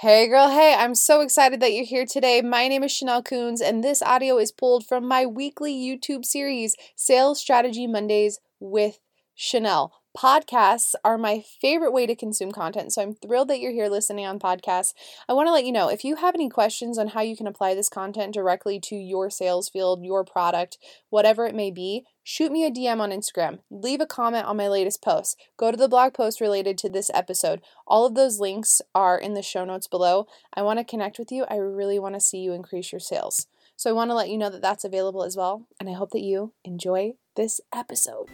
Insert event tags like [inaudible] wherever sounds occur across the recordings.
Hey girl, hey, I'm so excited that you're here today. My name is Chanel Coons, and this audio is pulled from my weekly YouTube series, Sales Strategy Mondays with Chanel. Podcasts are my favorite way to consume content, so I'm thrilled that you're here listening on podcasts. I want to let you know if you have any questions on how you can apply this content directly to your sales field, your product, whatever it may be, shoot me a DM on Instagram. Leave a comment on my latest post. Go to the blog post related to this episode. All of those links are in the show notes below. I want to connect with you. I really want to see you increase your sales. So I want to let you know that that's available as well, and I hope that you enjoy this episode.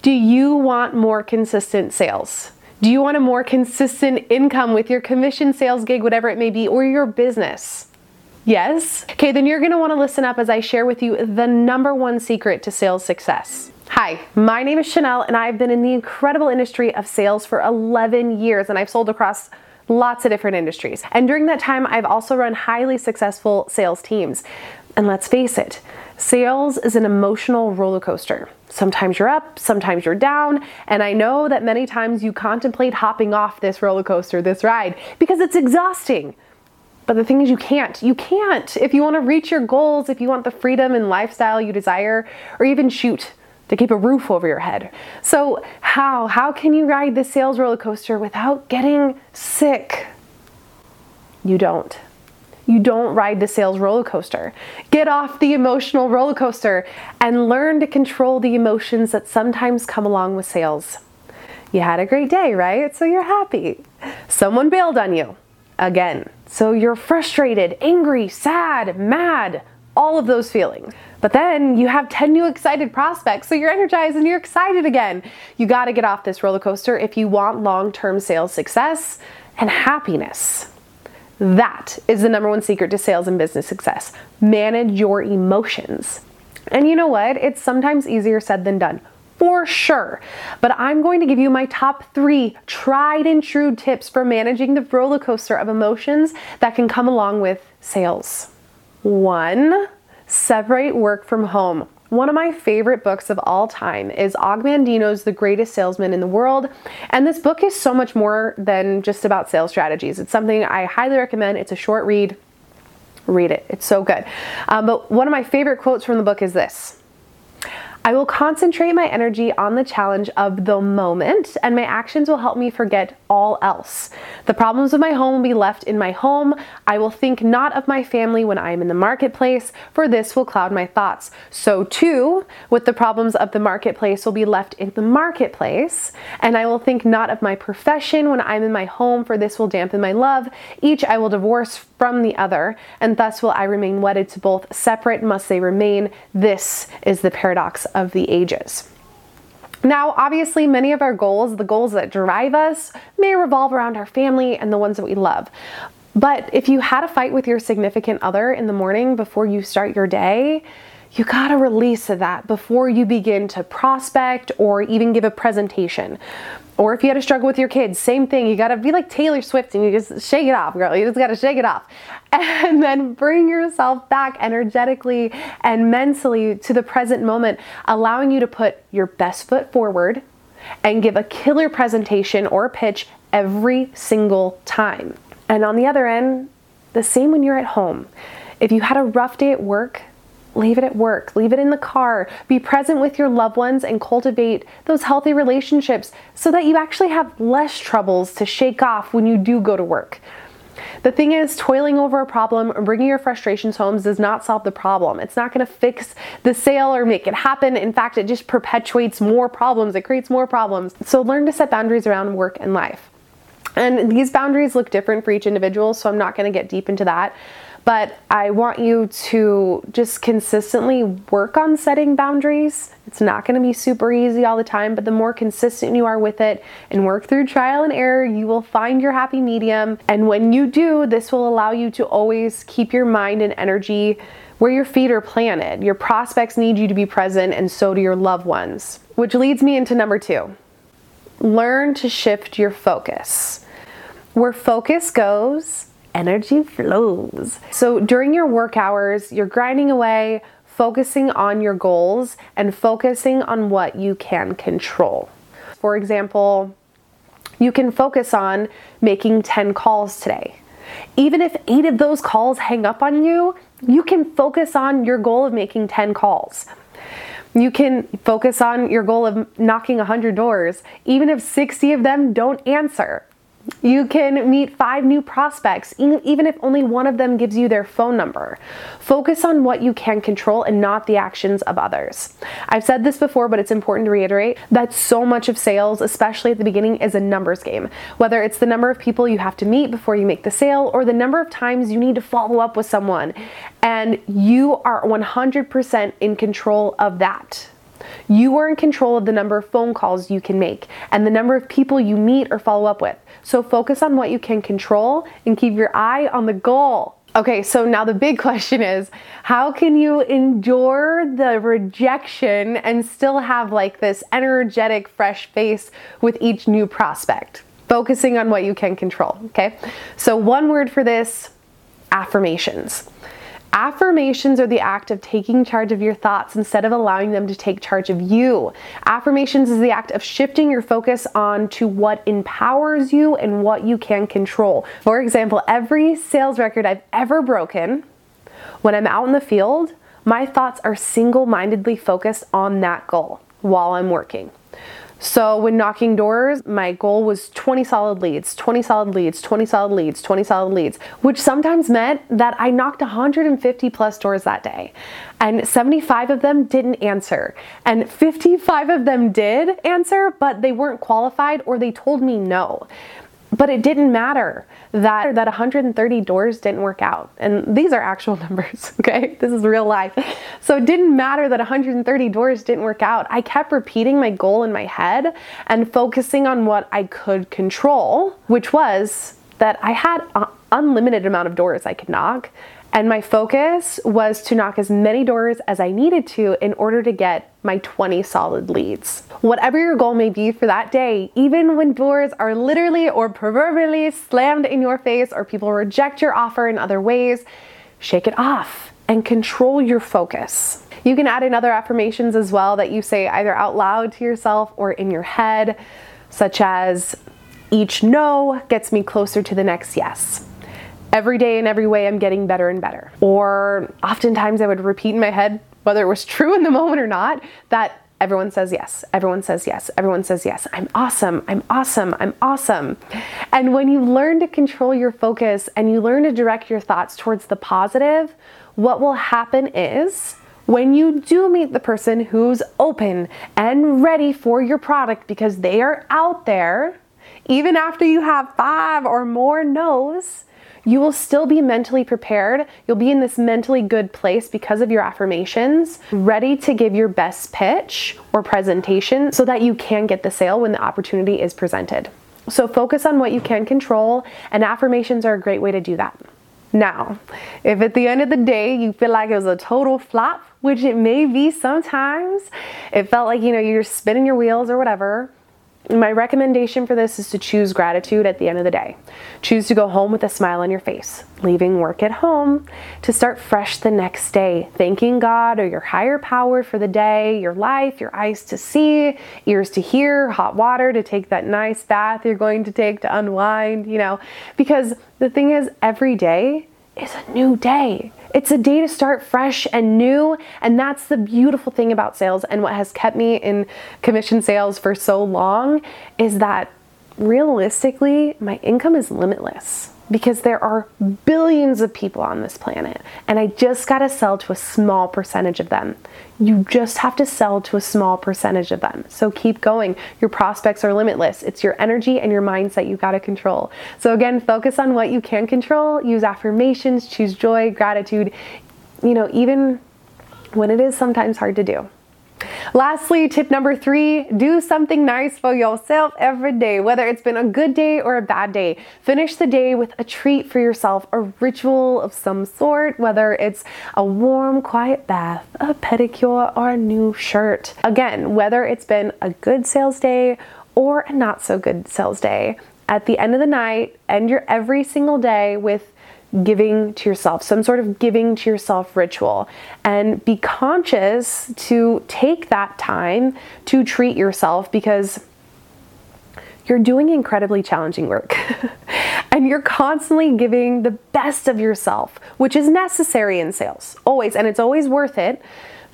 Do you want more consistent sales? Do you want a more consistent income with your commission sales gig, whatever it may be, or your business? Yes? Okay, then you're gonna wanna listen up as I share with you the number one secret to sales success. Hi, my name is Chanel, and I've been in the incredible industry of sales for 11 years, and I've sold across lots of different industries. And during that time, I've also run highly successful sales teams. And let's face it, sales is an emotional roller coaster. Sometimes you're up, sometimes you're down, and I know that many times you contemplate hopping off this roller coaster, this ride, because it's exhausting. But the thing is, you can't. You can't. If you want to reach your goals, if you want the freedom and lifestyle you desire, or even shoot, to keep a roof over your head. So, how? How can you ride this sales roller coaster without getting sick? You don't. You don't ride the sales roller coaster. Get off the emotional roller coaster and learn to control the emotions that sometimes come along with sales. You had a great day, right? So you're happy. Someone bailed on you again. So you're frustrated, angry, sad, mad, all of those feelings. But then you have 10 new excited prospects, so you're energized and you're excited again. You gotta get off this roller coaster if you want long term sales success and happiness. That is the number one secret to sales and business success. Manage your emotions. And you know what? It's sometimes easier said than done. For sure. But I'm going to give you my top three tried and true tips for managing the roller coaster of emotions that can come along with sales. One, separate work from home. One of my favorite books of all time is Og Mandino's The Greatest Salesman in the World. And this book is so much more than just about sales strategies. It's something I highly recommend. It's a short read. Read it, it's so good. Um, but one of my favorite quotes from the book is this I will concentrate my energy on the challenge of the moment, and my actions will help me forget all else. The problems of my home will be left in my home. I will think not of my family when I am in the marketplace, for this will cloud my thoughts. So, too, with the problems of the marketplace will be left in the marketplace, and I will think not of my profession when I'm in my home, for this will dampen my love. Each I will divorce from the other, and thus will I remain wedded to both. Separate must they remain. This is the paradox the ages. Now, obviously, many of our goals, the goals that drive us, may revolve around our family and the ones that we love. But if you had a fight with your significant other in the morning before you start your day, you gotta release that before you begin to prospect or even give a presentation. Or if you had a struggle with your kids, same thing. You gotta be like Taylor Swift and you just shake it off, girl. You just gotta shake it off. [laughs] And then bring yourself back energetically and mentally to the present moment, allowing you to put your best foot forward and give a killer presentation or pitch every single time. And on the other end, the same when you're at home. If you had a rough day at work, Leave it at work, leave it in the car. Be present with your loved ones and cultivate those healthy relationships so that you actually have less troubles to shake off when you do go to work. The thing is, toiling over a problem or bringing your frustrations home does not solve the problem. It's not going to fix the sale or make it happen. In fact, it just perpetuates more problems, it creates more problems. So, learn to set boundaries around work and life. And these boundaries look different for each individual, so I'm not going to get deep into that. But I want you to just consistently work on setting boundaries. It's not going to be super easy all the time, but the more consistent you are with it and work through trial and error, you will find your happy medium. And when you do, this will allow you to always keep your mind and energy where your feet are planted. Your prospects need you to be present, and so do your loved ones. Which leads me into number two learn to shift your focus. Where focus goes, energy flows. So during your work hours, you're grinding away, focusing on your goals and focusing on what you can control. For example, You can focus on making 10 calls today. Even if eight of those calls hang up on you, you can focus on your goal of making 10 calls. You can focus on your goal of knocking 100 doors, even if 60 of them don't answer. You can meet five new prospects, even if only one of them gives you their phone number. Focus on what you can control and not the actions of others. I've said this before, but it's important to reiterate that so much of sales, especially at the beginning, is a numbers game. Whether it's the number of people you have to meet before you make the sale or the number of times you need to follow up with someone. And you are 100% in control of that. You are in control of the number of phone calls you can make and the number of people you meet or follow up with. So focus on what you can control and keep your eye on the goal. Okay, so now the big [laughs] question is how can you endure the rejection and still have like this energetic, fresh face with each new prospect? Focusing on what you can control, okay? So, one word for this affirmations. Affirmations are the act of taking charge of your thoughts instead of allowing them to take charge of you. Affirmations is the act of shifting your focus on to what empowers you and what you can control. For example, every sales record I've ever broken, when I'm out in the field, my thoughts are single mindedly focused on that goal while I'm working. So when knocking doors, my goal was 20 solid leads, 20 solid leads, 20 solid leads, 20 solid leads, which sometimes meant that I knocked 150 plus doors that day. And 75 of them didn't answer. And 55 of them did answer, but they weren't qualified or they told me no. But it didn't matter that that 130 doors didn't work out. And these are actual [laughs] numbers, okay? This is real life. So it didn't matter that 130 doors didn't work out. I kept repeating my goal in my head and focusing on what I could control, which was that I had an unlimited amount of doors I could knock and my focus was to knock as many doors as I needed to in order to get my 20 solid leads. Whatever your goal may be for that day, even when doors are literally or proverbially slammed in your face or people reject your offer in other ways, shake it off and control your focus. You can add in other affirmations as well that you say either out loud to yourself or in your head, such as each no gets me closer to the next yes every day in every way I'm getting better and better. Or oftentimes I would repeat in my head, whether it was [laughs] true in the moment or not, that everyone says yes, everyone says yes, everyone says yes. I'm awesome, I'm awesome, I'm awesome. And when you learn to control your focus and you learn to direct your thoughts towards the positive, what will happen is when you do meet the person who's open and ready for your product because they are out there, even after you have five or more no's, you will still be mentally prepared. You'll be in this mentally good place because of your affirmations, ready to give your best pitch or presentation so that you can get the sale when the opportunity is presented. So focus on what you can control, and affirmations are a great way to do that. Now, if at the end of the day you feel like it was a total flop, which it may be sometimes, it felt like you know you're spinning your wheels or whatever, my recommendation for this is to choose gratitude at the end of the day. Choose to go home with a smile on your face, leaving work at home to start fresh the next day, thanking God or your higher power for the day, your life, your eyes to see, ears to hear, hot water to take that nice bath you're going to take to unwind, you know, because the thing is, every day is a new day. It's a day to start fresh and new. And that's the beautiful thing about sales and what has kept me in commission sales for so long is that realistically, my income is limitless because there are billions of people on this planet, and I just got to sell to a small percentage of them. You just have to sell to a small percentage of them. So keep going. Your prospects are limitless. It's your energy and your mindset you got to control. So, again, focus on what you can control, use affirmations, choose joy, gratitude, you know, even when it is sometimes hard to do. Lastly, tip number three do something nice for yourself every day, whether it's been a good day or a bad day. Finish the day with a treat for yourself, a ritual of some sort, whether it's a warm, quiet bath, a pedicure, or a new shirt. Again, whether it's been a good sales day or a not so good sales day, at the end of the night, end your every single day with giving to yourself, some sort of giving to yourself ritual, and be conscious to take that time to treat yourself because you're doing incredibly challenging work. [laughs] and you're constantly giving the best of yourself, which is necessary in sales, always, and it's always worth it.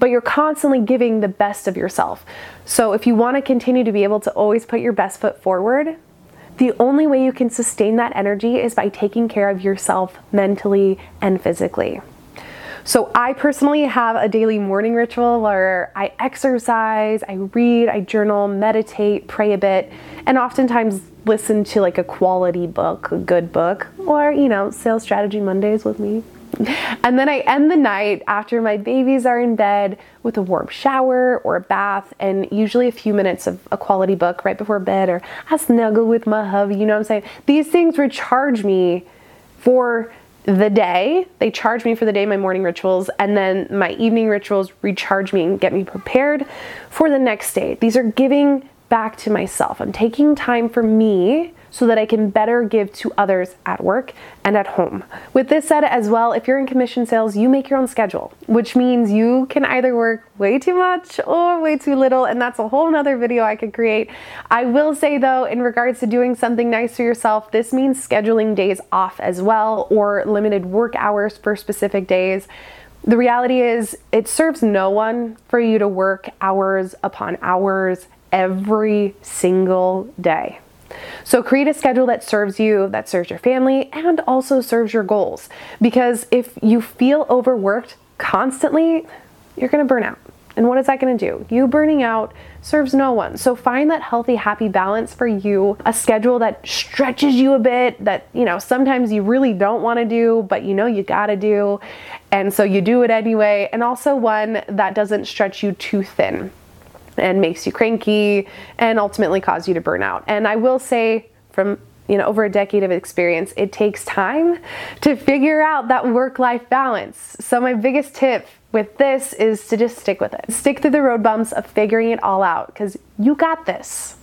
But you're constantly giving the best of yourself. So, if you want to continue to be able to always put your best foot forward, the only way you can sustain that energy is by taking care of yourself mentally and physically. So, I personally have a daily morning ritual where I exercise, I read, I journal, meditate, pray a bit, and oftentimes listen to like a quality book, a good book, or, you know, Sales Strategy Mondays with me. [laughs] And then I end the night after my babies are in bed with a warm shower or a bath and usually a few minutes of a quality book right before bed or I snuggle with my hubby, you know what I'm saying? These things recharge me for the day. They charge me for the day, my morning rituals, and then my evening rituals recharge me and get me prepared for the next day. These are giving back to myself. I'm taking time for me so that I can better give to others at work and at home. With this said, as well, if you're in commission sales, you make your own schedule, which means you can either work way too much or way too little, and that's a whole nother video I could create. I will say though, in regards to doing something nice for yourself, this means scheduling days off as well or limited work hours for specific days. The reality is, it serves no one for you to work hours upon hours every single day. So create a schedule that serves you, that serves your family, and also serves your goals. Because if you feel overworked constantly, you're gonna burn out. And what is that gonna do? You burning out serves no one. So find that healthy, happy balance for you, a schedule that stretches you a bit, that, you know, sometimes you really don't wanna do, but you know you gotta do. And so you do it anyway. And also one that doesn't stretch you too thin and makes you cranky and ultimately cause you to burn out. And I will say from you know over a decade of experience, it takes time to figure out that work-life balance. So my biggest tip with this is to just stick with it. Stick through the road bumps of figuring it all out cuz you got this.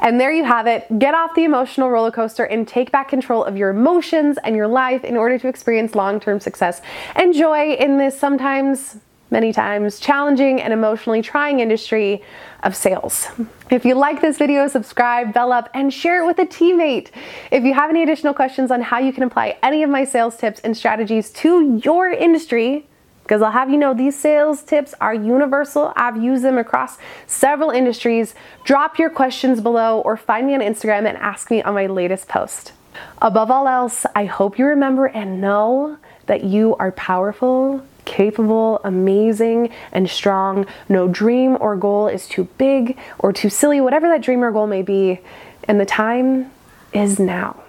And there you have it. Get off the emotional roller coaster and take back control of your emotions and your life in order to experience long term success and joy in this sometimes many times challenging and emotionally trying industry of sales. If you like this video, subscribe, bell up, and share it with a teammate. If you have any additional questions on how you can apply any of my sales tips and strategies to your industry, because I'll have you know these sales tips are universal. I've used them across several industries. Drop your questions below or find me on Instagram and ask me on my latest post. Above all else, I hope you remember and know that you are powerful capable, amazing, and strong. No dream or goal is too big or too silly, whatever that dream or goal may be. And the time is now.